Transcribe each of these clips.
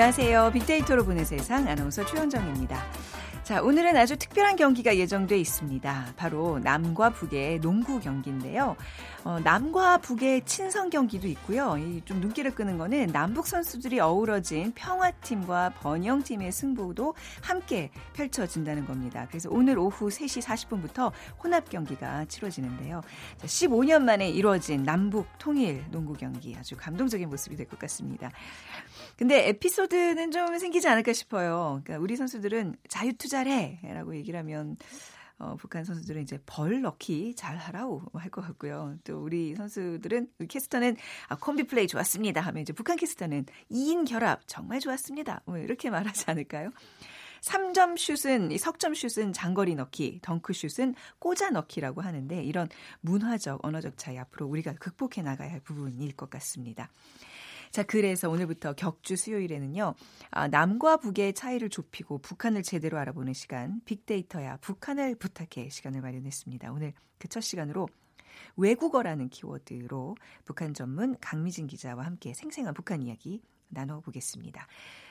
안녕하세요. 빅데이터로 보는 세상 아나운서 최현정입니다. 자, 오늘은 아주 특별한 경기가 예정돼 있습니다. 바로 남과 북의 농구 경기인데요. 어, 남과 북의 친선 경기도 있고요. 좀 눈길을 끄는 거는 남북 선수들이 어우러진 평화팀과 번영팀의 승부도 함께 펼쳐진다는 겁니다. 그래서 오늘 오후 3시 40분부터 혼합 경기가 치러지는데요. 자, 15년 만에 이루어진 남북 통일 농구 경기 아주 감동적인 모습이 될 것 같습니다. 근데 에피소드는 좀 생기지 않을까 싶어요. 그러니까 우리 선수들은 자유 투자를 해! 라고 얘기를 하면 어, 북한 선수들은 이제 벌 넣기 잘 하라고 할 것 같고요. 또 우리 선수들은 우리 캐스터는 아, 콤비 플레이 좋았습니다 하면 이제 북한 캐스터는 2인 결합 정말 좋았습니다. 뭐 이렇게 말하지 않을까요? 3점 슛은 석점 슛은 장거리 넣기, 덩크 슛은 꽂아 넣기라고 하는데 이런 문화적 언어적 차이 앞으로 우리가 극복해 나가야 할 부분일 것 같습니다. 자, 그래서 오늘부터 격주 수요일에는요, 아, 남과 북의 차이를 좁히고 북한을 제대로 알아보는 시간, 빅데이터야 북한을 부탁해 시간을 마련했습니다. 오늘 그 첫 시간으로 외국어라는 키워드로 북한 전문 강미진 기자와 함께 생생한 북한 이야기 나눠보겠습니다.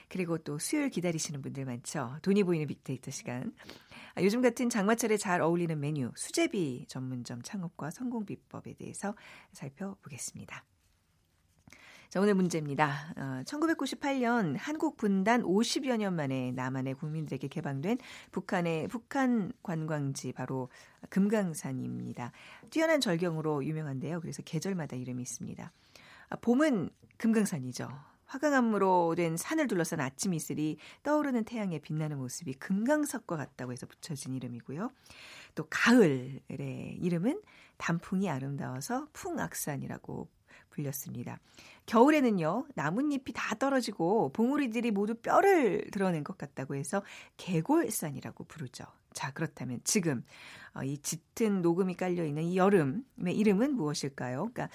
그리고 또 수요일 기다리시는 분들 많죠. 돈이 보이는 빅데이터 시간. 아, 요즘 같은 장마철에 잘 어울리는 메뉴 수제비 전문점 창업과 성공 비법에 대해서 살펴보겠습니다. 자, 오늘 문제입니다. 어, 1998년 한국 분단 50여 년 만에 남한의 국민들에게 개방된 북한의 북한 관광지 바로 금강산입니다. 뛰어난 절경으로 유명한데요. 그래서 계절마다 이름이 있습니다. 아, 봄은 금강산이죠. 화강암으로 된 산을 둘러싼 아침 이슬이 떠오르는 태양에 빛나는 모습이 금강석과 같다고 해서 붙여진 이름이고요. 또 가을의 이름은 단풍이 아름다워서 풍악산이라고 불렸습니다. 겨울에는요, 나뭇잎이 다 떨어지고 봉우리들이 모두 뼈를 드러낸 것 같다고 해서 개골산이라고 부르죠. 자, 그렇다면 지금 어, 이 짙은 녹음이 깔려 있는 이 여름의 이름은 무엇일까요? 그러니까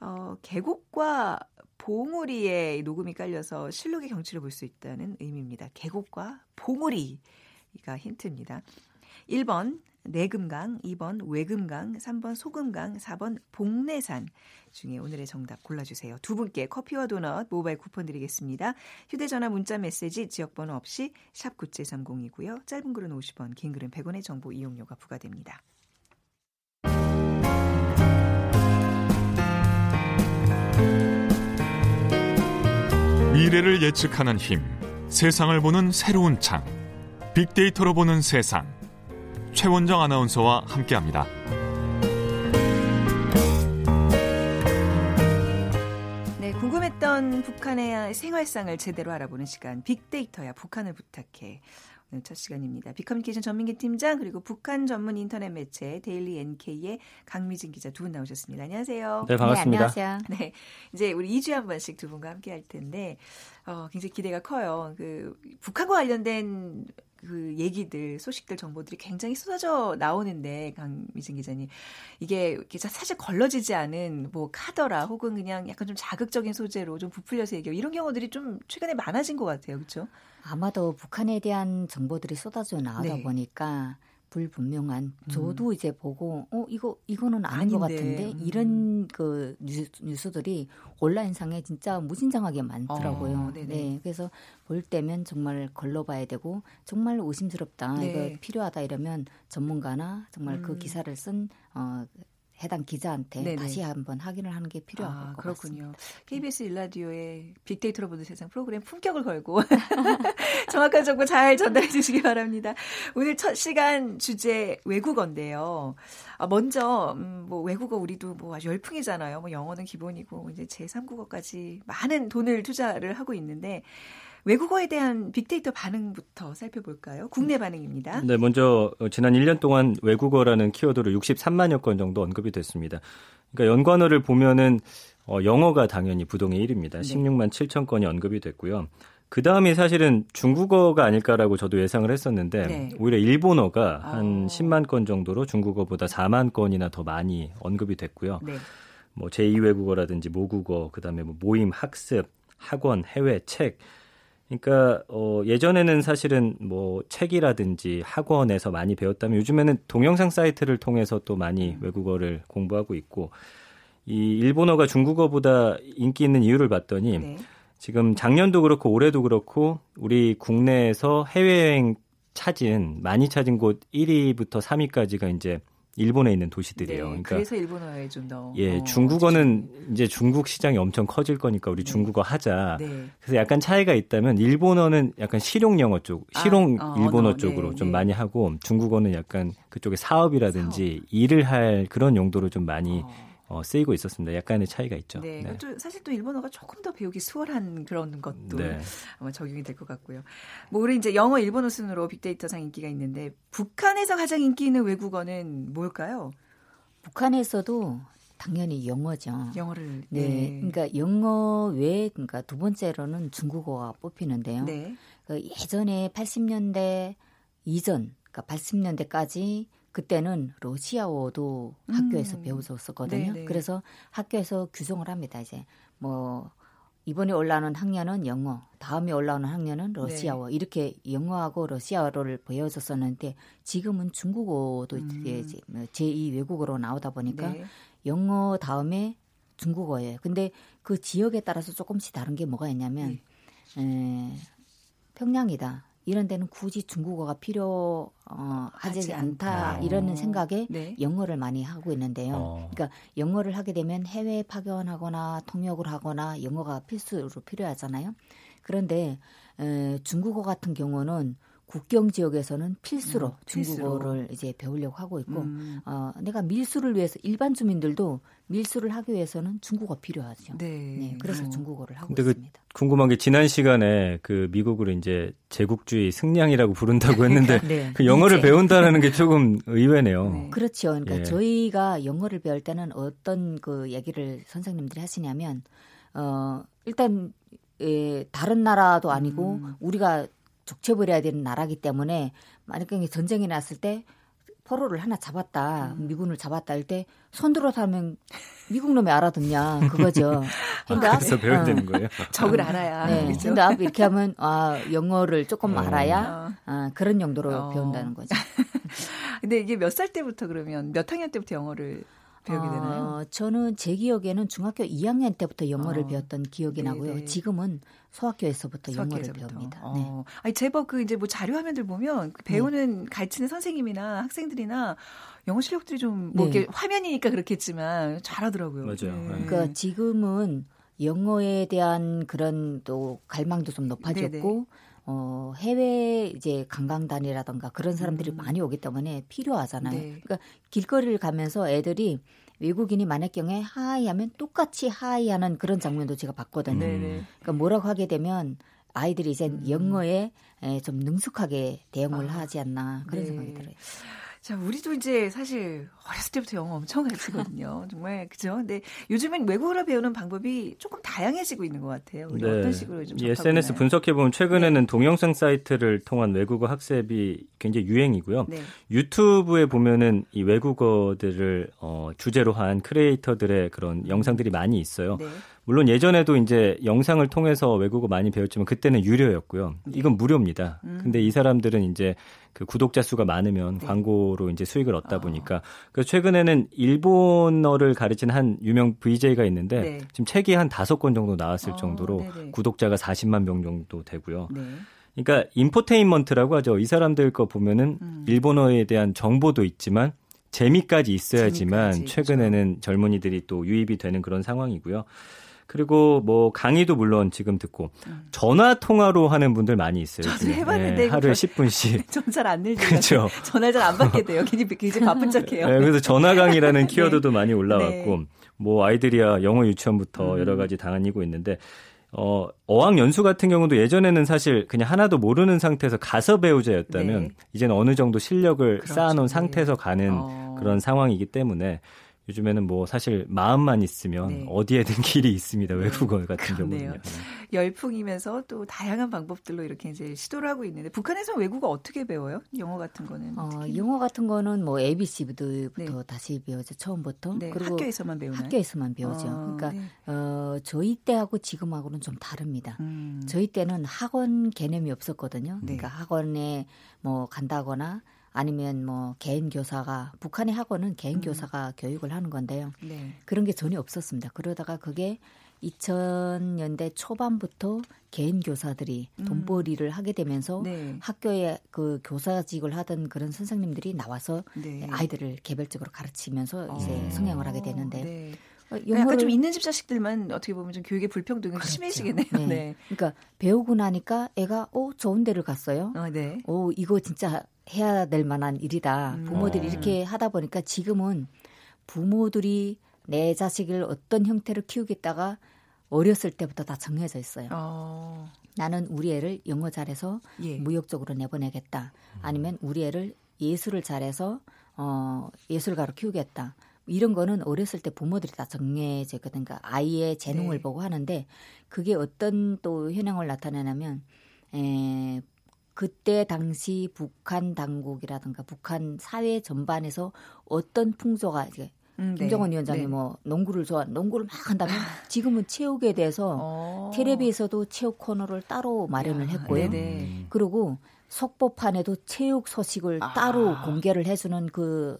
어, 계곡과 봉우리에 녹음이 깔려서 실록의 경치를 볼 수 있다는 의미입니다. 계곡과 봉우리가 힌트입니다. 1번 내금강, 2번 외금강, 3번 소금강, 4번 복내산 중에 오늘의 정답 골라주세요. 두 분께 커피와 도넛 모바일 쿠폰 드리겠습니다. 휴대전화 문자 메시지 지역번호 없이 샵 9730이고요. 짧은 글은 50원, 긴 글은 100원의 정보 이용료가 부과됩니다. 미래를 예측하는 힘, 세상을 보는 새로운 창, 빅데이터로 보는 세상. 최원정 아나운서와 함께합니다. 네, 궁금했던 북한의 생활상을 제대로 알아보는 시간 빅데이터야 북한을 부탁해. 오늘 첫 시간입니다. 빅커뮤니케이션 전민기 팀장 그리고 북한 전문 인터넷 매체 데일리 NK의 강미진 기자 두 분 나오셨습니다. 안녕하세요. 네, 반갑습니다. 네, 안녕하세요. 네, 이제 우리 2주에 한 번씩 두 분과 함께 할 텐데 어, 굉장히 기대가 커요. 그 북한과 관련된 그 얘기들, 소식들, 정보들이 굉장히 쏟아져 나오는데 강미진 기자님 이게 사실 걸러지지 않은 뭐 카더라 혹은 그냥 약간 좀 자극적인 소재로 좀 부풀려서 얘기하고 이런 경우들이 좀 최근에 많아진 것 같아요, 그렇죠? 아마도 북한에 대한 정보들이 쏟아져 나오다 네. 보니까 불분명한 음. 저도 음. 이제 보고 어 이거 이거는 아닌 아닌데. 것 같은데 음. 이런 그 뉴스, 들이 온라인상에 진짜 무진장하게 많더라고요. 어, 네, 그래서 볼 때면 정말 걸러봐야 되고 정말 의심스럽다 네. 이거 필요하다 이러면 전문가나 정말 그 음. 그 기사를 쓴 어, 해당 기자한테 네네. 다시 한번 확인을 하는 게 필요할 아, 것 그렇군요. 같습니다. KBS 일라디오의 빅데이터로 보는 세상 프로그램 품격을 걸고 정확한 정보 잘 전달해 주시기 바랍니다. 오늘 첫 시간 주제 외국어인데요. 아, 먼저 음, 뭐 외국어 우리도 뭐 아주 열풍이잖아요. 뭐 영어는 기본이고 이제 제3국어까지 많은 돈을 투자를 하고 있는데 외국어에 대한 빅데이터 반응부터 살펴볼까요? 국내 반응입니다. 네, 먼저 어, 지난 1년 동안 외국어라는 키워드로 63만여 건 정도 언급이 됐습니다. 그러니까 연관어를 보면은 어, 영어가 당연히 부동의 1위입니다. 16만 7천 건이 언급이 됐고요. 그 다음이 사실은 중국어가 아닐까라고 저도 예상을 했었는데 네. 오히려 일본어가 어. 한 10만 건 정도로 중국어보다 4만 건이나 더 많이 언급이 됐고요. 네. 뭐 제2 외국어라든지 모국어, 그다음에 뭐 모임, 학습, 학원, 해외, 책 그러니까 어 예전에는 사실은 뭐 책이라든지 학원에서 많이 배웠다면 요즘에는 동영상 사이트를 통해서 또 많이 음. 외국어를 공부하고 있고 이 일본어가 중국어보다 인기 있는 이유를 봤더니 네. 지금 작년도 그렇고 올해도 그렇고 우리 국내에서 해외여행 찾은 많이 찾은 곳 1위부터 3위까지가 이제 일본에 있는 도시들이에요. 네, 그러니까 그래서 일본어에 좀 더. 예, 어, 중국어는 이제 중국 시장이 엄청 커질 거니까 우리 네. 중국어 하자. 네. 그래서 약간 차이가 있다면 일본어는 약간 실용 영어 쪽, 아, 실용 아, 어, 일본어 언어, 쪽으로 네, 좀 네. 많이 하고 중국어는 약간 그쪽에 사업이라든지 사업. 일을 할 그런 용도로 좀 많이 어. 어, 쓰이고 있었습니다. 약간의 차이가 있죠. 네, 네. 또 사실 또 일본어가 조금 더 배우기 수월한 그런 것도 네. 아마 적용이 될 것 같고요. 뭐 우리 이제 영어, 일본어 순으로 빅데이터상 인기가 있는데 북한에서 가장 인기 있는 외국어는 뭘까요? 북한에서도 당연히 영어죠. 영어를 네. 네. 그러니까 영어 외에 그러니까 두 번째로는 중국어가 뽑히는데요. 네. 그 예전에 80년대 이전 그러니까 80년대까지 그때는 러시아어도 음. 학교에서 배워줬었거든요. 네네. 그래서 학교에서 규정을 합니다. 이제 뭐 이번에 올라오는 학년은 영어, 다음에 올라오는 학년은 러시아어 네. 이렇게 영어하고 러시아어를 배워줬었는데 지금은 중국어도 음. 이제 뭐 제2 외국어로 나오다 보니까 네. 영어 다음에 중국어예요. 근데 그 지역에 따라서 조금씩 다른 게 뭐가 있냐면 네. 에, 평양이다. 이런 데는 굳이 중국어가 필요 어, 하지 않다 않다. 이런 생각에 네. 영어를 많이 하고 있는데요. 어. 그러니까 영어를 하게 되면 해외 파견하거나 통역을 하거나 영어가 필수로 필요하잖아요. 그런데 에, 중국어 같은 경우는 국경 지역에서는 필수로 음, 중국어를 필수로. 이제 배우려고 하고 있고 음. 어, 내가 밀수를 위해서 일반 주민들도 밀수를 하기 위해서는 중국어 필요하죠. 네. 네 그래서 어. 중국어를 하고 그 있습니다. 그 궁금한 게 지난 시간에 그 미국으로 이제 제국주의 승량이라고 부른다고 했는데 네. 그 영어를 이제. 배운다는 게 조금 의외네요. 네. 그렇죠. 그러니까 예. 저희가 영어를 배울 때는 어떤 그 얘기를 선생님들이 하시냐면 어 일단 예, 다른 나라도 아니고 음. 우리가 족쳐버려야 되는 나라기 때문에 만약에 전쟁이 났을 때 포로를 하나 잡았다, 음. 미군을 잡았다 할 때 손들어 타면 미국 놈이 알아듣냐 그거죠. 그러니까 아, 그래서 배워야 어. 되는 거예요. 적을 알아야. 네. 그렇죠? 근데 앞 이렇게 하면 아 영어를 조금 어. 알아야 아, 그런 용도로 어. 배운다는 거죠. 근데 이게 몇 살 때부터 그러면 몇 학년 때부터 영어를 배우게 되나요? 어, 저는 제 기억에는 중학교 2학년 때부터 영어를 어. 배웠던 기억이 네네. 나고요. 네. 지금은 소학교에서부터, 소학교에서부터. 영어를 배웁니다. 어. 네. 아니 제법 그 이제 뭐 자료 화면들 보면 그 배우는 네. 가르치는 선생님이나 학생들이나 영어 실력들이 좀뭐 네. 화면이니까 그렇겠지만 잘하더라고요. 맞아요. 네. 네. 그러니까 지금은 영어에 대한 그런 또 갈망도 좀 높아졌고 네네. 어, 해외 이제 관광단이라던가 그런 사람들이 음. 많이 오기 때문에 필요하잖아요. 네. 그러니까 길거리를 가면서 애들이 외국인이 만약 경우에 hi 하면 똑같이 hi 하는 그런 장면도 제가 봤거든요. 네네. 그러니까 뭐라고 하게 되면 아이들이 이제 음. 영어에 좀 능숙하게 대응을 아. 하지 않나 그런 네. 생각이 들어요. 자, 우리도 이제 사실 어렸을 때부터 영어 엄청 가르치거든요. 정말 그죠? 근데 요즘엔 외국어를 배우는 방법이 조금 다양해지고 있는 것 같아요. 우리 네. 어떤 식으로 좀 SNS 분석해 보면 최근에는 네. 동영상 사이트를 통한 외국어 학습이 굉장히 유행이고요. 네. 유튜브에 보면은 이 외국어들을 어, 주제로 한 크리에이터들의 그런 영상들이 많이 있어요. 네. 물론 예전에도 이제 영상을 통해서 외국어 많이 배웠지만 그때는 유료였고요. 네. 이건 무료입니다. 음. 근데 이 사람들은 이제 그 구독자 수가 많으면 네. 광고로 이제 수익을 얻다 아. 보니까 그래서 최근에는 일본어를 가르치는 한 유명 VJ가 있는데 네. 지금 책이 한 다섯 권 정도 나왔을 어, 정도로 네네. 구독자가 40만 명 정도 되고요. 네. 그러니까 인포테인먼트라고 하죠. 이 사람들 거 보면은 음. 일본어에 대한 정보도 있지만 재미까지 있어야지만 재미까지, 최근에는. 젊은이들이 또 유입이 되는 그런 상황이고요. 그리고 뭐 강의도 물론 지금 듣고 음. 전화 통화로 하는 분들 많이 있어요. 저도 해봤는데 네, 하루에 10분씩. 전 잘 안 늘죠. 그렇죠. 전화 잘 안 받게 돼요. 굉장히, 굉장히 바쁜 척해요. 네, 그래서 전화 강의라는 네. 키워드도 많이 올라왔고 네. 뭐 아이들이야 영어 유치원부터 음. 여러 가지 다니고 있는데 어, 어학 연수 같은 경우도 예전에는 사실 그냥 하나도 모르는 상태에서 가서 배우자였다면 네. 이제는 어느 정도 실력을 그렇죠. 쌓아놓은 상태에서 가는 어. 그런 상황이기 때문에 요즘에는 뭐 사실 마음만 있으면 네. 어디에든 길이 있습니다. 외국어 같은 그러네요. 경우는요. 열풍이면서 또 다양한 방법들로 이렇게 이제 시도를 하고 있는데 북한에서 외국어 어떻게 배워요? 영어 같은 거는? 어, 영어 같은 거는 뭐 ABC부터 네. 다시 배우죠. 처음부터. 네, 그리고 학교에서만 배우나요? 학교에서만 배우죠. 어, 그러니까 네. 어, 저희 때하고 지금하고는 좀 다릅니다. 음. 저희 때는 학원 개념이 없었거든요. 네. 그러니까 학원에 뭐 간다거나 아니면 뭐 개인 교사가 북한의 학원은 개인 음. 교사가 교육을 하는 건데요. 네. 그런 게 전혀 없었습니다. 그러다가 그게 2000년대 초반부터 개인 교사들이 음. 돈벌이를 하게 되면서 네. 학교에 그 교사직을 하던 그런 선생님들이 나와서 네. 아이들을 개별적으로 가르치면서 어. 이제 성행을 하게 되는데 네. 어, 영어를 약간 좀 있는 집 자식들만 어떻게 보면 좀 교육의 불평등이 그렇죠. 심해지겠네요. 네. 네. 그러니까 배우고 나니까 애가 어 좋은 데를 갔어요. 어, 네. 어 이거 진짜 해야 될 만한 일이다. 음. 부모들이 음. 이렇게 하다 보니까 지금은 부모들이 내 자식을 어떤 형태로 키우겠다가 어렸을 때부터 다 정해져 있어요. 어. 나는 우리 애를 영어 잘해서 예. 무역적으로 내보내겠다. 아니면 우리 애를 예술을 잘해서 어 예술가로 키우겠다. 이런 거는 어렸을 때 부모들이 다 정해지거든. 그러니까 아이의 재능을 네. 보고 하는데 그게 어떤 또 현황을 나타내냐면 에, 그때 당시 북한 당국이라든가 북한 사회 전반에서 어떤 풍조가 이제 음, 네. 김정은 위원장이 네. 뭐 농구를 좋아 농구를 막 한다면 지금은 체육에 대해서 어. 텔레비에서도 체육 코너를 따로 마련을 했고요. 네네. 그리고 속보판에도 체육 소식을 아. 따로 공개를 해주는 그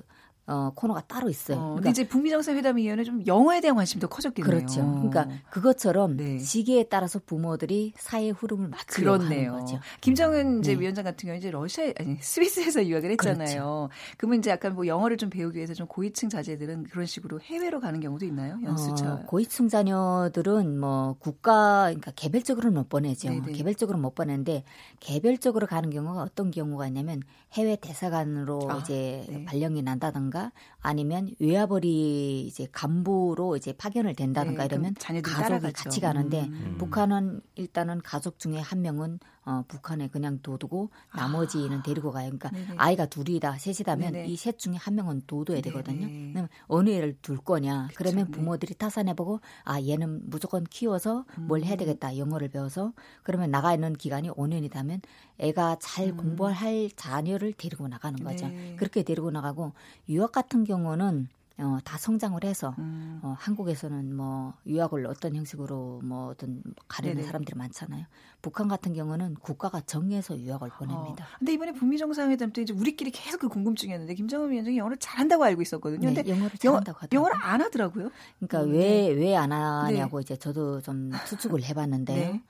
어, 코너가 따로 있어요. 어, 그러니까 이제 북미 정상회담위원회 좀 영어에 대한 관심도 커졌겠네요. 그렇죠. 그러니까 그것처럼 네. 시기에 따라서 부모들이 사회 흐름을 맞추려고 그렇네요. 하는 거죠. 김정은 이제 네. 위원장 같은 경우 이제 러시아 아니 스위스에서 유학을 했잖아요. 그렇죠. 그러면 이제 약간 뭐 영어를 좀 배우기 위해서 좀 고위층 자제들은 그런 식으로 해외로 가는 경우도 있나요? 연수차. 어, 고위층 자녀들은 뭐 국가 그러니까 개별적으로는 못 보내죠. 네네. 개별적으로 못 보내는데 개별적으로 가는 경우가 어떤 경우가 있냐면 해외 대사관으로 아, 이제 네. 발령이 난다든가 된다든가 아니면 외화벌이 이제 간부로 이제 파견을 된다든가 네, 이러면 가족이 따라가죠. 같이 가는데 음. 북한은 일단은 가족 중에 한 명은 어, 북한에 그냥 둬두고 나머지는 아. 데리고 가요. 그러니까 네네. 아이가 둘이다, 셋이다면 이 셋 중에 한 명은 둬둬야 되거든요. 그러면 어느 애를 둘 거냐? 그쵸, 그러면 네. 부모들이 타산해보고 아 얘는 무조건 키워서 뭘 해야 음. 되겠다. 영어를 배워서 그러면 나가 있는 기간이 5년이다면 애가 잘 음. 공부할 자녀를 데리고 나가는 거죠. 네. 그렇게 데리고 나가고 유학 같은 경우 는 어, 다 성장을 해서 음. 어, 한국에서는 뭐 유학을 어떤 형식으로 뭐 어떤 가려는 네네. 사람들이 많잖아요. 북한 같은 경우는 국가가 정해서 유학을 어. 보냅니다. 어. 근데 이번에 북미 정상회담 때 이제 우리끼리 계속 그 궁금증이었는데 김정은 위원장이 영어를 잘한다고 알고 있었거든요. 네, 근데 영어를 잘한다고 하더라고요. 영어를 안 하더라고요. 그러니까 왜 왜 안 하냐고 네. 이제 저도 좀 추측을 해봤는데요. 네.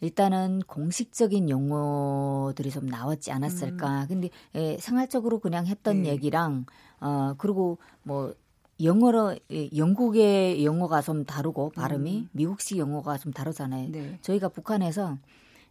일단은 공식적인 용어들이 좀 나왔지 않았을까. 음. 근데 예, 생활적으로 그냥 했던 네. 얘기랑 어 그리고 뭐 영어로 영국의 영어가 좀 다르고 발음이 음. 미국식 영어가 좀 다르잖아요. 네. 저희가 북한에서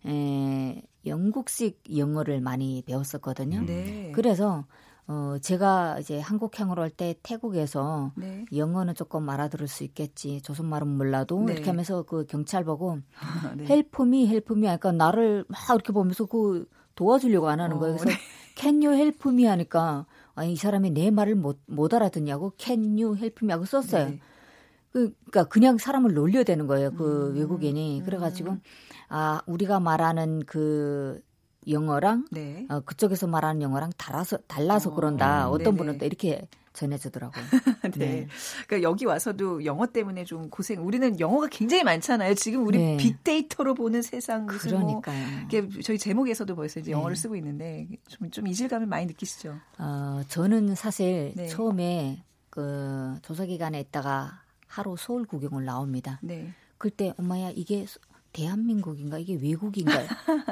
에, 영국식 영어를 많이 배웠었거든요. 네. 그래서 어 제가 이제 한국행을 할 때 태국에서 네. 영어는 조금 알아들을 수 있겠지 조선말은 몰라도 네. 이렇게 하면서 그 경찰 보고 아, 네. help me help me 하니까 나를 막 이렇게 보면서 그 도와주려고 안 하는 거예요. 그래서 can you help me 하니까 아니 이 사람이 내 말을 못, 못 알아듣냐고 can you help me 하고 썼어요. 네. 그, 그러니까 그냥 사람을 놀려야 되는 거예요. 그 음, 외국인이. 그래가지고 음. 아 우리가 말하는 그 영어랑 네. 어, 그쪽에서 말하는 영어랑 달라서 달라서 어, 그런다. 음, 어떤 네네. 분은 또 이렇게 전해주더라고요. 네. 네. 그러니까 여기 와서도 영어 때문에 좀 고생. 우리는 영어가 굉장히 많잖아요. 지금 우리 네. 빅데이터로 보는 세상. 뭐 그러니까요. 뭐 저희 제목에서도 벌써 이제 네. 영어를 쓰고 있는데 좀, 좀 이질감을 많이 느끼시죠? 어, 저는 사실 네. 처음에 그 조사기관에 있다가 하루 서울 구경을 나옵니다. 네. 그때 엄마야 이게 대한민국인가 이게 외국인가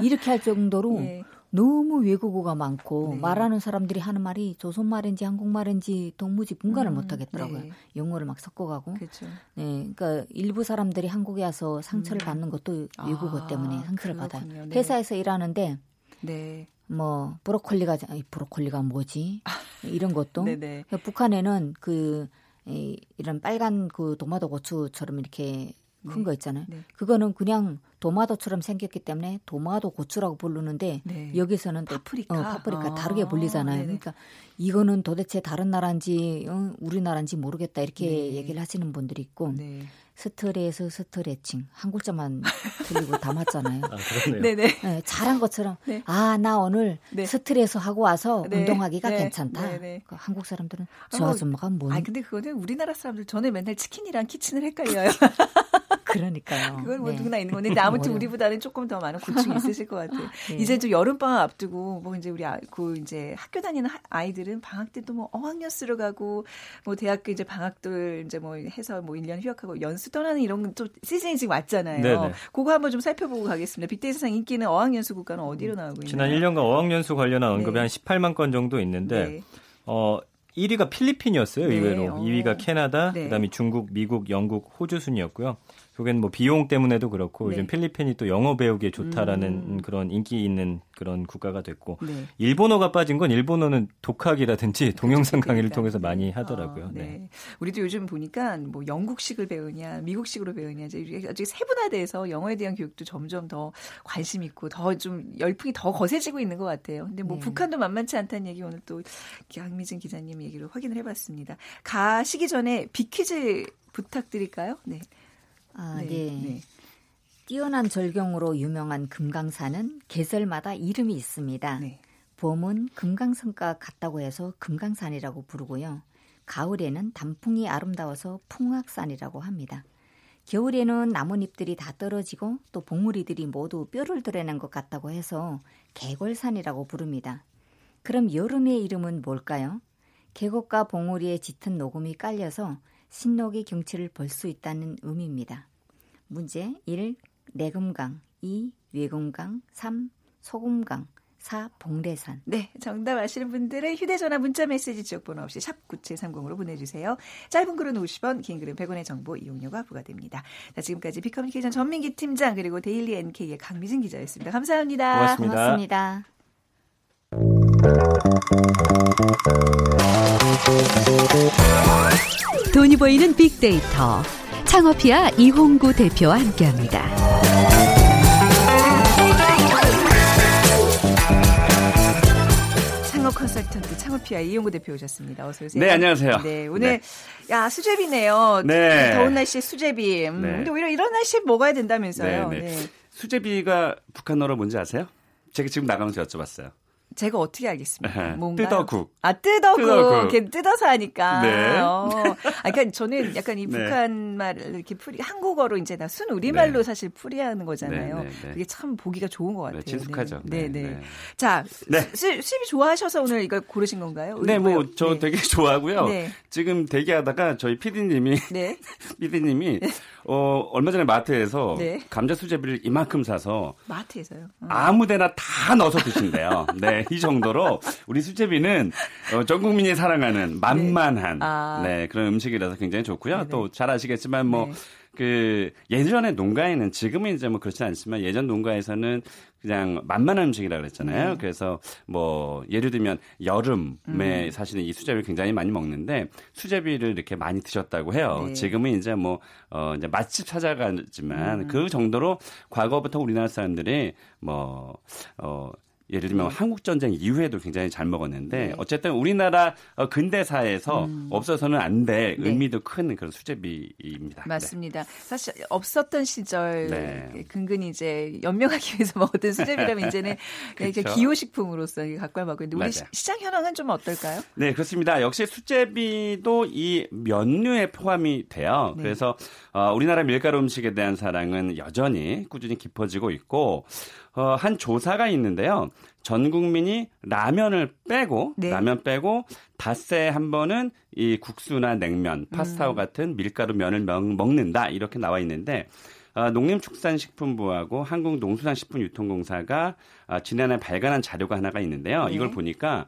이렇게 할 정도로 네. 너무 외국어가 많고 네. 말하는 사람들이 하는 말이 조선말인지 한국말인지 동무지 분간을 음, 못 하겠더라고요. 네. 영어를 막 섞어가고. 그렇죠. 네, 그러니까 일부 사람들이 한국에 와서 상처를 음. 받는 것도 외국어 아, 때문에 상처를 그렇군요. 받아요. 네. 회사에서 일하는데 네. 뭐 브로콜리가 아니, 브로콜리가 뭐지 이런 것도 그러니까 북한에는 그 이, 이런 빨간 그 도마도 고추처럼 이렇게 큰거 네. 있잖아요. 네. 그거는 그냥 도마도처럼 생겼기 때문에 도마도 고추라고 부르는데 네. 여기서는 또 파프리카, 어, 파프리카 아, 다르게 불리잖아요. 네네. 그러니까 이거는 도대체 다른 나라인지 어, 우리나라인지 모르겠다 이렇게 네. 얘기를 하시는 분들이 있고 네. 스트레스 스트레칭 한 글자만 틀리고 다 맞잖아요. 아, 네네. 네, 잘한 것처럼 네. 아나 오늘 네. 스트레스 하고 와서 네. 운동하기가 네. 괜찮다. 그 한국 사람들은 저 아줌마가 뭐? 아 근데 그거는 우리나라 사람들 전에 맨날 치킨이랑 키친을 헷갈려요. 그러니까요. 그건 뭐 네. 누구나 있는 건데 아무튼 우리보다는 조금 더 많은 고충이 있으실 것 같아요. 네. 이제 좀 여름 방학 앞두고 뭐 이제 우리 아, 그 이제 학교 다니는 아이들은 방학 때도 뭐 어학연 수로 가고 뭐 대학교 이제 방학들 이제 뭐 해서 뭐 1년 휴학하고 연수 떠나는 이런 또 시즌이 지금 왔잖아요. 네네. 그거 한번 좀 살펴보고 가겠습니다. 빅데이터상 인기는 어학연수 국가는 어디로 나오고 있나요? 지난 1년간 어학연수 관련한 언급이 네. 한 18만 건 정도 있는데 네. 어 1위가 필리핀이었어요, 네. 의외로. 2위가 캐나다, 네. 그다음에 중국, 미국, 영국, 호주 순이었고요. 그게 뭐 비용 때문에도 그렇고 네. 요즘 필리핀이 또 영어 배우기에 좋다라는 음. 그런 인기 있는 그런 국가가 됐고 네. 일본어가 빠진 건 일본어는 독학이라든지 동영상 강의를 통해서 많이 하더라고요. 어, 네. 네. 우리도 요즘 보니까 뭐 영국식을 배우냐 미국식으로 배우냐 이제 아주 세분화돼서 영어에 대한 교육도 점점 더 관심 있고 더 좀 열풍이 더 거세지고 있는 것 같아요. 근데 뭐 네. 북한도 만만치 않다는 얘기 오늘 또 강미진 기자님 얘기를 확인을 해봤습니다. 가시기 전에 비퀴즈 부탁드릴까요? 네. 아, 네. 네. 네. 뛰어난 절경으로 유명한 금강산은 계절마다 이름이 있습니다. 네. 봄은 금강산과 같다고 해서 금강산이라고 부르고요. 가을에는 단풍이 아름다워서 풍악산이라고 합니다. 겨울에는 나뭇잎들이 다 떨어지고 또 봉우리들이 모두 뼈를 드러낸 것 같다고 해서 개골산이라고 부릅니다. 그럼 여름의 이름은 뭘까요? 계곡과 봉우리에 짙은 녹음이 깔려서 신록의 경치를 볼 수 있다는 의미입니다. 문제 1. 내금강 2. 외금강 3. 소금강 4. 봉래산. 네, 정답 아시는 분들은 휴대전화 문자 메시지 지역번호 없이 샵 9730으로 보내주세요. 짧은 글은 50원, 긴 글은 100원의 정보 이용료가 부과됩니다. 자, 지금까지 빅커뮤니케이션 전민기 팀장 그리고 데일리 NK의 강미진 기자였습니다. 감사합니다. 고맙습니다. 고맙습니다. 돈이 보이는 빅데이터 창업피아 이홍구 대표와 함께합니다. 창업 컨설턴트 창업피아 이용구 대표 오셨습니다. 어서 오세요. 네, 안녕하세요. 네, 오늘 네. 야 수제비네요. 네. 더운 날씨에 수제비. 음, 네. 근데 오히려 이런 날씨에 먹어야 된다면서요. 네, 네. 네. 수제비가 북한어로 뭔지 아세요? 제가 지금 나가면서 여쭤봤어요. 제가 어떻게 알겠습니까? 네. 뭔가 뜯어국. 아 뜯어국. 뜯어국. 걔 뜯어서 하니까. 네. 어. 아, 그러니까 저는 약간 이 네. 북한 말을 이렇게 풀이 한국어로 이제 나 순 우리말로 네. 사실 풀이하는 거잖아요. 네, 네, 그게 참 보기가 좋은 것 같아요. 친숙하죠. 네, 네. 자, 수, 수입이 좋아하셔서 오늘 이걸 고르신 건가요? 네, 뭐 저 되게 좋아하고요. 지금 대기하다가 저희 PD님이 네. PD님이 어, 얼마 전에 마트에서 네. 감자 수제비를 이만큼 사서 마트에서요? 어. 아무데나 다 넣어서 드신대요. 네, 이 정도로 우리 수제비는 어, 전 국민이 사랑하는 만만한 네. 아. 네, 그런 음식이라서 굉장히 좋고요. 또 잘 아시겠지만 뭐 네. 그 예전에 농가에는 지금은 이제 뭐 그렇지 않지만 예전 농가에서는 그냥 만만한 음식이라 그랬잖아요. 네. 그래서 뭐 예를 들면 여름에 음. 사실은 이 수제비를 굉장히 많이 먹는데 수제비를 이렇게 많이 드셨다고 해요. 네. 지금은 이제 뭐 어 이제 맛집 찾아가지만 음. 그 정도로 과거부터 우리나라 사람들이 뭐어 예를 들면 네. 한국 전쟁 이후에도 굉장히 잘 먹었는데 네. 어쨌든 우리나라 어, 근대사에서 음. 없어서는 안될 네. 의미도 큰 그런 수제비입니다. 맞습니다. 네. 사실 없었던 시절 네. 근근히 이제 연명하기 위해서 먹었던 수제비라면 이제는 이렇게 기호식품으로서 갖고 먹고 있는데 우리 맞아요. 시장 현황은 좀 어떨까요? 네 그렇습니다. 역시 수제비도 이 면류에 포함이 돼요. 네. 그래서 어, 우리나라 밀가루 음식에 대한 사랑은 여전히 꾸준히 깊어지고 있고 어, 한 조사가 있는데요. 전 국민이 라면을 빼고 네. 라면 빼고 닷새 한 번은 이 국수나 냉면, 파스타와 음. 같은 밀가루 면을 먹, 는다 이렇게 나와 있는데 어, 농림축산식품부하고 한국농수산식품유통공사가 어, 지난해 발간한 자료가 하나가 있는데요. 네. 이걸 보니까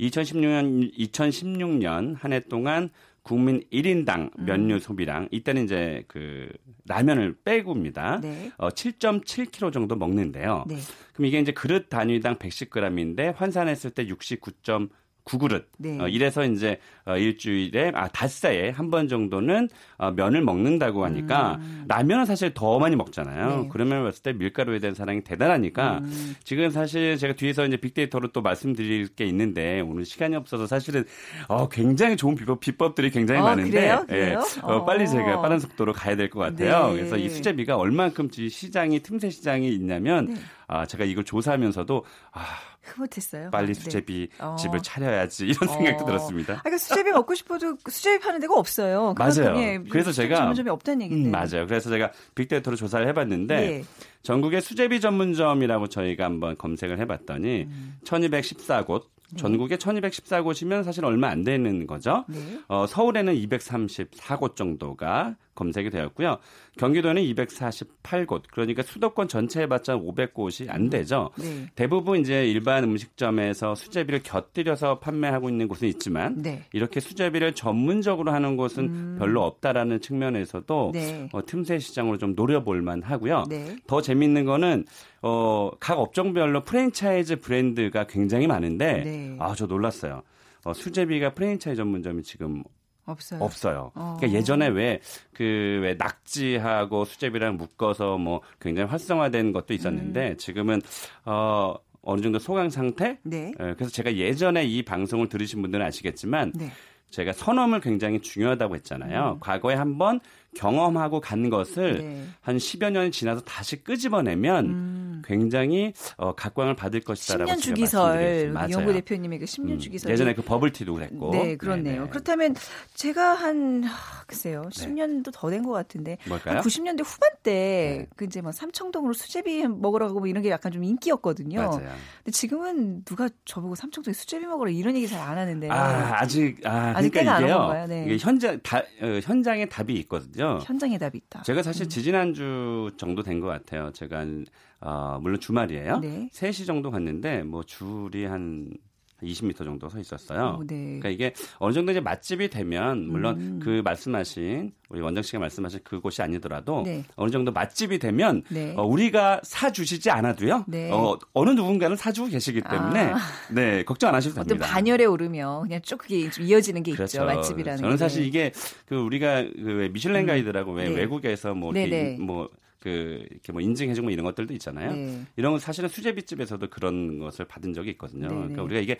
2016년 2016년 한 해 동안 국민 1인당 면류 음. 소비량 이때는 이제 그 라면을 빼고입니다. 네. 어 7.7kg 정도 먹는데요. 네. 그럼 이게 이제 그릇 단위당 110g인데 환산했을 때 69. 9그릇. 네. 어, 이래서 이제 어, 일주일에 아 닷새에 한 번 정도는 어, 면을 먹는다고 하니까 음. 라면은 사실 더 많이 먹잖아요. 네. 그러면 봤을 때 밀가루에 대한 사랑이 대단하니까 음. 지금 사실 제가 뒤에서 이제 빅데이터로 또 말씀드릴 게 있는데 오늘 시간이 없어서 사실은 어, 굉장히 좋은 비법 비법들이 굉장히 어, 많은데 그래요? 그래요? 예, 어, 빨리 제가 빠른 속도로 가야 될 것 같아요. 네. 그래서 이 수제비가 얼만큼 시장이 틈새 시장이 있냐면 네. 아, 제가 이걸 조사하면서도 아 흐뭇했어요. 빨리 네. 수제비 네. 집을 차려야지 이런 어. 생각도 들었습니다. 아, 그러니까 수제비 먹고 싶어도 수제비 파는 데가 없어요. 맞아요. 예, 그래서 제가 전문점이 없다는 얘기인데. 음, 맞아요. 그래서 제가 빅데이터로 조사를 해봤는데 네. 전국의 수제비 전문점이라고 저희가 한번 검색을 해봤더니 음. 1214곳 네. 전국에 1214곳이면 사실 얼마 안 되는 거죠. 네. 어, 서울에는 234곳 정도가 검색이 되었고요. 경기도는 248곳, 그러니까 수도권 전체 해봤자 500곳이 안 되죠. 네. 대부분 이제 일반 음식점에서 수제비를 곁들여서 판매하고 있는 곳은 있지만 네. 이렇게 수제비를 전문적으로 하는 곳은 음. 별로 없다라는 측면에서도 네. 어, 틈새 시장으로 좀 노려볼 만 하고요. 네. 더 재밌는 거는 어, 각 업종별로 프랜차이즈 브랜드가 굉장히 많은데 네. 아, 저 놀랐어요. 어, 수제비가 프랜차이즈 전문점이 지금 없어요. 없어요. 어. 그러니까 예전에 왜 그왜 그, 왜 낙지하고 수제비랑 묶어서 뭐 굉장히 활성화된 것도 있었는데 음. 지금은 어 어느 정도 소강 상태? 네. 예, 그래서 제가 예전에 이 방송을 들으신 분들은 아시겠지만 네. 제가 선험을 굉장히 중요하다고 했잖아요. 음. 과거에 한번 경험하고 간 것을 네. 한 10여 년이 지나서 다시 끄집어내면 음. 굉장히 어, 각광을 받을 것이다라고 10년 주기설 연구 대표님의 그 10년 음. 주기설 예전에 그 버블티도 그랬고 네 그렇네요. 네네. 그렇다면 제가 한 글쎄요 10년도 더된 것 같은데 뭘까요? 90년대 후반 때 네. 그 이제 뭐 삼청동으로 수제비 먹으러 가고 뭐 이런 게 약간 좀 인기였거든요. 맞아요. 근데 지금은 누가 저보고 삼청동에 수제비 먹으러 이런 얘기 잘 안 하는데 아 아직 아 아직 그러니까 이게요. 네. 이게 현장 다 어, 현장에 답이 있거든요. 거죠. 현장에 답이 있다. 제가 사실 음. 지지난주 정도 된 것 같아요. 제가 어, 물론 주말이에요. 네. 3시 정도 갔는데 뭐 줄이 한 20m 정도 서 있었어요. 오, 네. 그러니까 이게 어느 정도 이제 맛집이 되면 물론 음. 그 말씀하신 우리 원정 씨가 말씀하신 그곳이 아니더라도 네. 어느 정도 맛집이 되면 네. 어, 우리가 사 주시지 않아도요. 네. 어, 어느 누군가는 사주고 계시기 때문에 아. 네 걱정 안 하셔도 됩니다. 어떤 반열에 오르면 그냥 쭉 그게 좀 이어지는 게 그렇죠. 있죠 맛집이라는. 저는 사실 이게 그 우리가 그 미슐랭 음. 가이드라고 왜 네. 외국에서 뭐 이렇게 뭐 그 이렇게 뭐 인증해주고 뭐 이런 것들도 있잖아요. 네. 이런 건 사실은 수제비집에서도 그런 것을 받은 적이 있거든요. 네 그러니까 네. 우리가 이게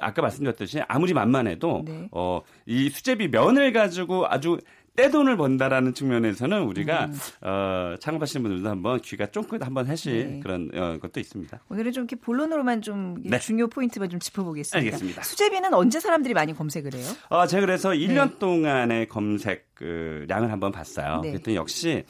아까 말씀드렸듯이 아무리 만만해도 네. 어이 수제비 면을 가지고 아주 떼돈을 번다라는 측면에서는 우리가 음. 어, 창업하시는 분들도 한번 귀가 쫑긋 한번 하실 네. 그런 어, 것도 있습니다. 오늘은 좀 이렇게 본론으로만 좀 네. 중요 포인트만 좀 짚어보겠습니다. 알겠습니다. 수제비는 언제 사람들이 많이 검색을 해요? 어, 제가 그래서 1년 동안의 검색 그 량을 한번 봤어요. 네. 그랬더니 역시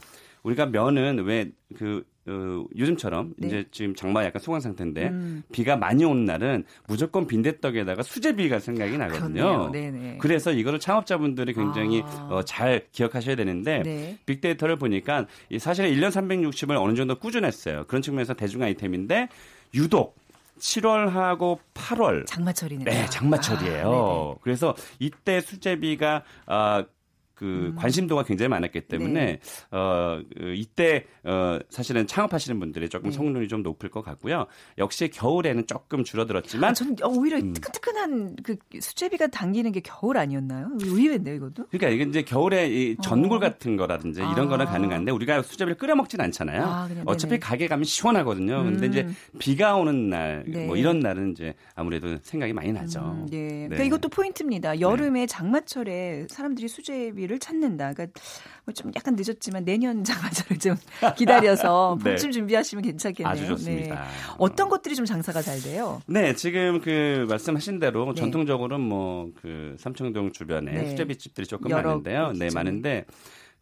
우리가 면은 왜그 어, 요즘처럼 네. 이제 지금 장마 약간 소강 상태인데 음. 비가 많이 오는 날은 무조건 빈대떡에다가 수제비가 생각이 나거든요. 그래서 이거를 창업자분들이 굉장히 아. 어, 잘 기억하셔야 되는데 네. 빅데이터를 보니까 사실 1년 360을 어느 정도 꾸준했어요. 그런 측면에서 대중 아이템인데 유독 7월하고 8월 장마철이네요. 네, 장마철이에요. 아, 그래서 이때 수제비가 어, 그 음. 관심도가 굉장히 많았기 때문에 네. 어그 이때 어 사실은 창업하시는 분들이 조금 네. 성능이 좀 높을 것 같고요. 역시 겨울에는 조금 줄어들었지만 아, 저는 오히려 음. 뜨끈뜨끈한 그 수제비가 당기는 게 겨울 아니었나요? 의외인데요, 이것도? 그러니까 이게 이제 겨울에 이 전골 어. 같은 거라든지 이런 아. 거는 가능한데 우리가 수제비를 끓여 먹진 않잖아요. 아, 어차피 가게 가면 시원하거든요. 음. 근데 이제 음. 비가 오는 날, 네. 뭐 이런 날은 이제 아무래도 생각이 많이 나죠. 음, 네. 그러니까 네. 이것도 포인트입니다. 여름에 네. 장마철에 사람들이 수제비 수제비를 찾는다. 그러니까 뭐좀 약간 늦었지만 내년 장마철을 좀 기다려서 네. 봄쯤 준비하시면 괜찮겠네요. 아주 좋습니다. 네. 어떤 것들이 좀 장사가 잘 돼요? 네, 지금 그 말씀하신 대로 네. 전통적으로 뭐그 삼청동 주변에 네. 수제비집들이 조금 많은데요. 네, 많은데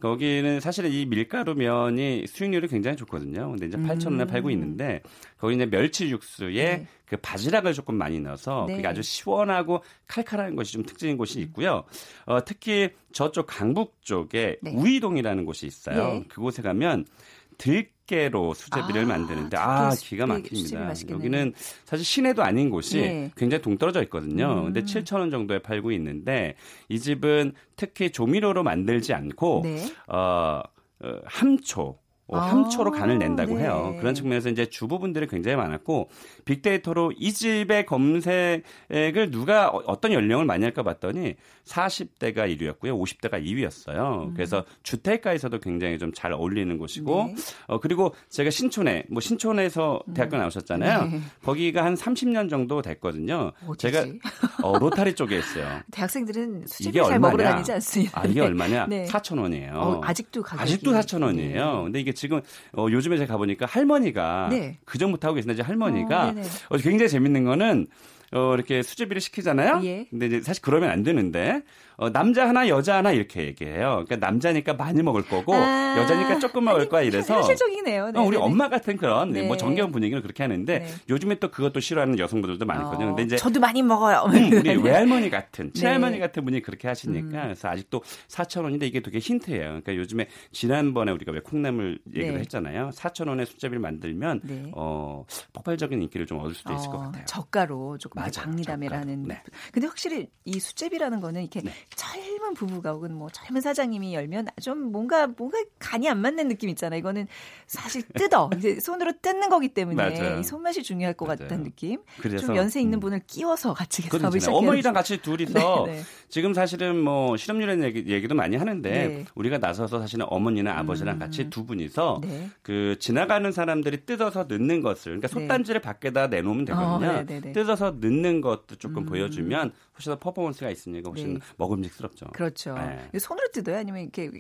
거기는 사실은 이 밀가루 면이 수익률이 굉장히 좋거든요. 근데 이제 8,000원에 음. 팔고 있는데 거기 이제 멸치 육수에 네. 그 바지락을 조금 많이 넣어서 네. 그게 아주 시원하고 칼칼한 것이 좀 특징인 곳이 있고요. 어, 특히 저쪽 강북 쪽에 네. 우이동이라는 곳이 있어요. 네. 그곳에 가면 들깨로 수제비를 아, 만드는데 아 기가 막힙니다. 여기는 사실 시내도 아닌 곳이 네. 굉장히 동떨어져 있거든요. 음. 근데 7천 원 정도에 팔고 있는데 이 집은 특히 조미료로 만들지 않고 네. 어, 어 함초 어, 함초로 간을 낸다고 네. 해요. 그런 측면에서 이제 주부분들이 굉장히 많았고 빅데이터로 이 집의 검색을 누가 어, 어떤 연령을 많이 할까 봤더니 40대가 1위였고요. 50대가 2위였어요. 음. 그래서 주택가에서도 굉장히 좀 잘 어울리는 곳이고 네. 어 그리고 제가 신촌에 뭐 신촌에서 대학교 음. 나오셨잖아요. 네. 거기가 한 30년 정도 됐거든요. 어디지? 제가 어, 로타리 쪽에 있어요. 대학생들은 수제비 잘 먹으러 다니지 않습니다. 아, 이게 얼마냐? 네. 4천 원이에요. 어, 아직도 가격이 아직도 4천 원이에요. 네. 근데 이게 이게 지금 어, 요즘에 제가 가보니까 할머니가 네. 그 전부터 하고 계신데 이제 할머니가 어, 어, 굉장히 재밌는 거는 어, 이렇게 수제비를 시키잖아요. 예. 근데 이제 사실 그러면 안 되는데 어, 남자 하나 여자 하나 이렇게 얘기해요. 그러니까 남자니까 많이 먹을 거고 아~ 여자니까 조금 먹을 거야 이래서 현실적이네요. 어, 우리 엄마 같은 그런 네. 뭐 정겨운 분위기를 그렇게 하는데 네. 요즘에 또 그것도 싫어하는 여성분들도 많거든요. 근데 이제 저도 많이 먹어요. 음, 우리 외할머니 같은 네. 친할머니 같은 분이 그렇게 하시니까 음. 그래서 아직도 4천 원인데 이게 되게 힌트예요. 그러니까 요즘에 지난번에 우리가 왜 콩나물 얘기를 네. 했잖아요. 4천 원에 수제비를 만들면 네. 어, 폭발적인 인기를 좀 얻을 수도 있을 것 어, 같아요. 저가로 조금 장리담이라는. 네. 근데 확실히 이 수제비라는 거는 이렇게 젊은 부부가 혹은 뭐 젊은 사장님이 열면 좀 뭔가 뭔가 간이 안 맞는 느낌 있잖아요. 이거는 사실 뜯어 이제 손으로 뜯는 거기 때문에 이 손맛이 중요할 것 맞아요. 같다는 느낌. 그래서 좀 연세 있는 음. 분을 끼워서 같이 사업을 시작해요. 어머니랑 같이 둘이서 네, 네. 지금 사실은 뭐 실업률에 얘기, 얘기 도 많이 하는데 네. 우리가 나서서 사실은 어머니나 아버지랑 음. 같이 두 분이서 네. 그 지나가는 사람들이 뜯어서 넣는 것을 그러니까 네. 솥단지를 밖에다 내놓으면 되거든요. 어, 뜯어서 넣는 것도 조금 음. 보여주면 훨씬 더 퍼포먼스가 있으니까 훨씬 네. 먹음직스럽죠. 그렇죠. 네. 손으로 뜯어요? 아니면 이렇게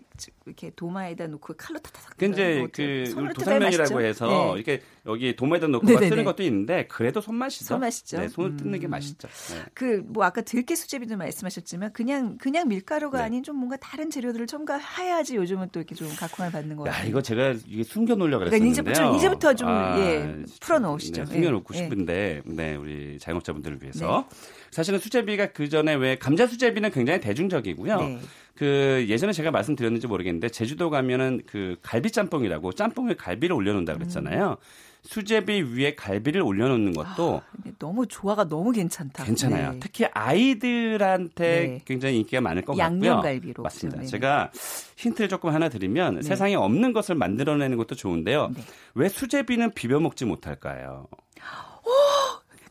이렇게 도마에다 놓고 칼로 타타닥 근데 뭐그 도살면이라고 해서 네. 이렇게 여기 도마에다 놓고 쓰는 것도 있는데 그래도 손맛이죠. 손맛이죠. 네, 손을 뜯는 게 음. 맛있죠. 네. 그뭐 아까 들깨 수제비도 말씀하셨지만 그냥 그냥 밀가루가 네. 아닌 좀 뭔가 다른 재료들을 첨가해야지 요즘은 또 이렇게 좀 각광을 받는 거 같아요. 이거 제가 이게 숨겨 그랬는데 그러니까 이제부터 좀 아, 예, 풀어 놓으시죠. 숨겨 놓고 예. 싶은데 네, 우리 자영업자분들을 위해서 사실은 수제비가 그 전에 왜 감자 수제비는 굉장히 대중적이고요. 네. 그 예전에 제가 말씀드렸는지 모르겠는데 제주도 가면은 그 갈비 짬뽕이라고 짬뽕에 갈비를 올려놓는다 그랬잖아요. 음. 수제비 위에 갈비를 올려놓는 것도 아, 너무 조화가 너무 괜찮다. 괜찮아요. 네. 특히 아이들한테 네. 굉장히 인기가 많을 것 같고요. 양념갈비로. 맞습니다. 네. 제가 힌트를 조금 하나 드리면 네. 세상에 없는 것을 만들어내는 것도 좋은데요. 네. 왜 수제비는 비벼 먹지 못할까요?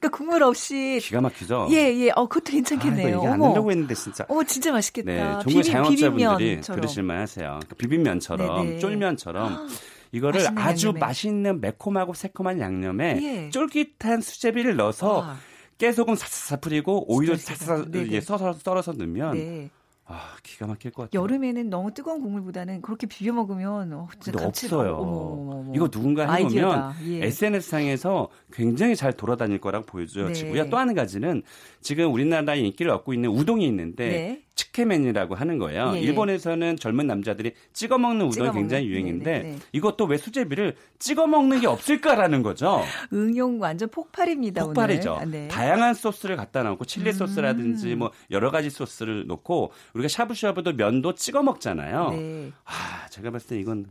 그러니까 국물 없이 기가 막히죠. 예, 예. 어, 그것도 괜찮겠네요. 아, 이거 안 하려고 했는데 진짜. 어, 진짜 맛있겠다. 네, 정말 자영업자분들이 그러실 만 하세요. 그러니까 비빔면처럼 네네. 쫄면처럼 이거를 아주 양념에. 맛있는 매콤하고 새콤한 양념에 예. 쫄깃한 수제비를 넣어서 와. 깨소금 사사사 뿌리고 오이를 사사 예, 써서 썰어서 넣으면 네. 아, 기가 막힐 것 같아요. 여름에는 너무 뜨거운 국물보다는 그렇게 비벼 먹으면 어, 진짜 없어요. 어머, 어머, 어머. 이거 누군가 해보면 예. SNS상에서 굉장히 잘 돌아다닐 거라고 보여지고요. 네. 또 한 가지는 지금 우리나라에 인기를 얻고 있는 우동이 있는데 네. 치케맨이라고 하는 거예요. 예, 예. 일본에서는 젊은 남자들이 찍어 먹는 우동이 찍어 굉장히 먹는, 유행인데 네네, 네. 이것도 왜 수제비를 찍어 먹는 게 없을까라는 거죠. 응용 완전 폭발입니다. 폭발이죠. 아, 네. 다양한 소스를 갖다 놓고 칠리 음. 소스라든지 뭐 여러 가지 소스를 놓고 우리가 샤브샤브도 면도 찍어 먹잖아요. 네. 아, 제가 봤을 때 이건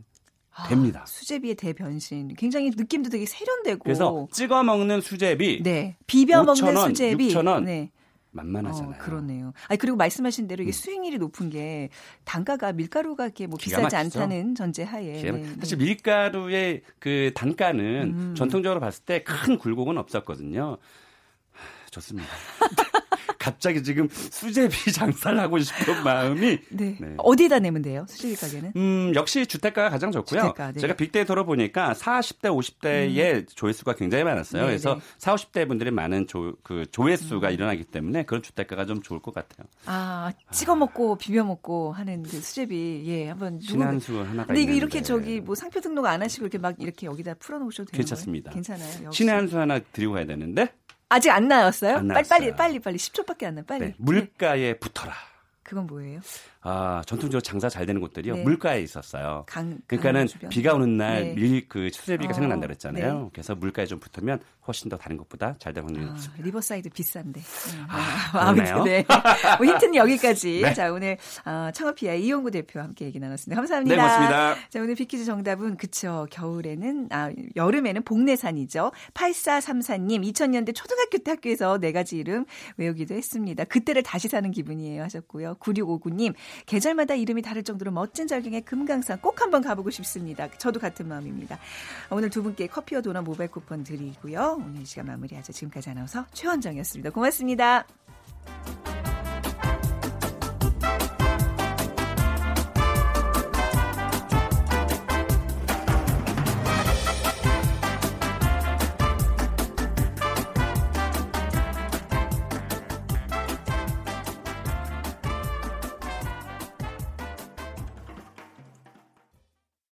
아, 됩니다. 수제비의 대변신. 굉장히 느낌도 되게 세련되고. 그래서 찍어 먹는 수제비. 네. 비벼 먹는 수제비. 6,000원. 네. 만만하잖아요. 어, 그러네요. 아니 그리고 말씀하신 대로 이게 음. 수익률이 높은 게 단가가 밀가루가 이렇게 뭐 비싸지 않다는 전제하에 네, 사실 네. 밀가루의 그 단가는 음. 전통적으로 봤을 때 큰 굴곡은 없었거든요. 좋습니다. 갑자기 지금 수제비 장사를 하고 싶은 마음이 네. 네. 어디다 내면 돼요? 수제비 가게는? 음, 역시 주택가가 가장 좋고요. 주택가, 네. 제가 빅데이터로 보니까 40대, 50대의 음. 조회수가 굉장히 많았어요. 네, 그래서 네. 40, 50대 분들이 많은 조, 그 조회수가 음. 일어나기 때문에 그런 주택가가 좀 좋을 것 같아요. 아, 찍어 먹고 비벼 먹고 하는 그 수제비 예, 한번 신한수 하나가 근데 이거 이렇게 저기 뭐 상표 등록 안 하시고 이렇게 막 이렇게 여기다 풀어 놓으셔도 되는 괜찮습니다. 거예요? 괜찮아요. 신의 한 수 하나 드리고 가야 되는데 아직 안 나왔어요? 안 빨리, 빨리, 빨리, 빨리. 10초밖에 안 남아요. 빨리. 네, 물가에 붙어라. 그건 뭐예요? 아, 전통적으로 장사 잘 되는 곳들이요. 네. 물가에 있었어요. 강, 그러니까는 비가 오는 날 밀그 수제비가 어, 생각난다 그랬잖아요. 네. 그래서 물가에 좀 붙으면 훨씬 더 다른 것보다 잘 되는 확률이 아, 높습니다. riverside 비싼데. 음, 아, 아 그러네요. 네. 뭐 힌트는 여기까지. 네. 자, 오늘 어, 창업피아의 이홍구 대표와 함께 얘기 나눴습니다. 감사합니다. 네, 고맙습니다. 자, 오늘 빅퀴즈 정답은 그쵸. 겨울에는 아, 여름에는 복내산이죠. 8434님 2000년대 초등학교 때 학교에서 네 가지 이름 외우기도 했습니다. 그때를 다시 사는 기분이에요 하셨고요. 9659님 계절마다 이름이 다를 정도로 멋진 절경의 금강산 꼭 한번 가보고 싶습니다. 저도 같은 마음입니다. 오늘 두 분께 커피와 도넛 모바일 쿠폰 드리고요. 오늘 시간 마무리하죠. 지금까지 아나운서 최원정이었습니다. 고맙습니다.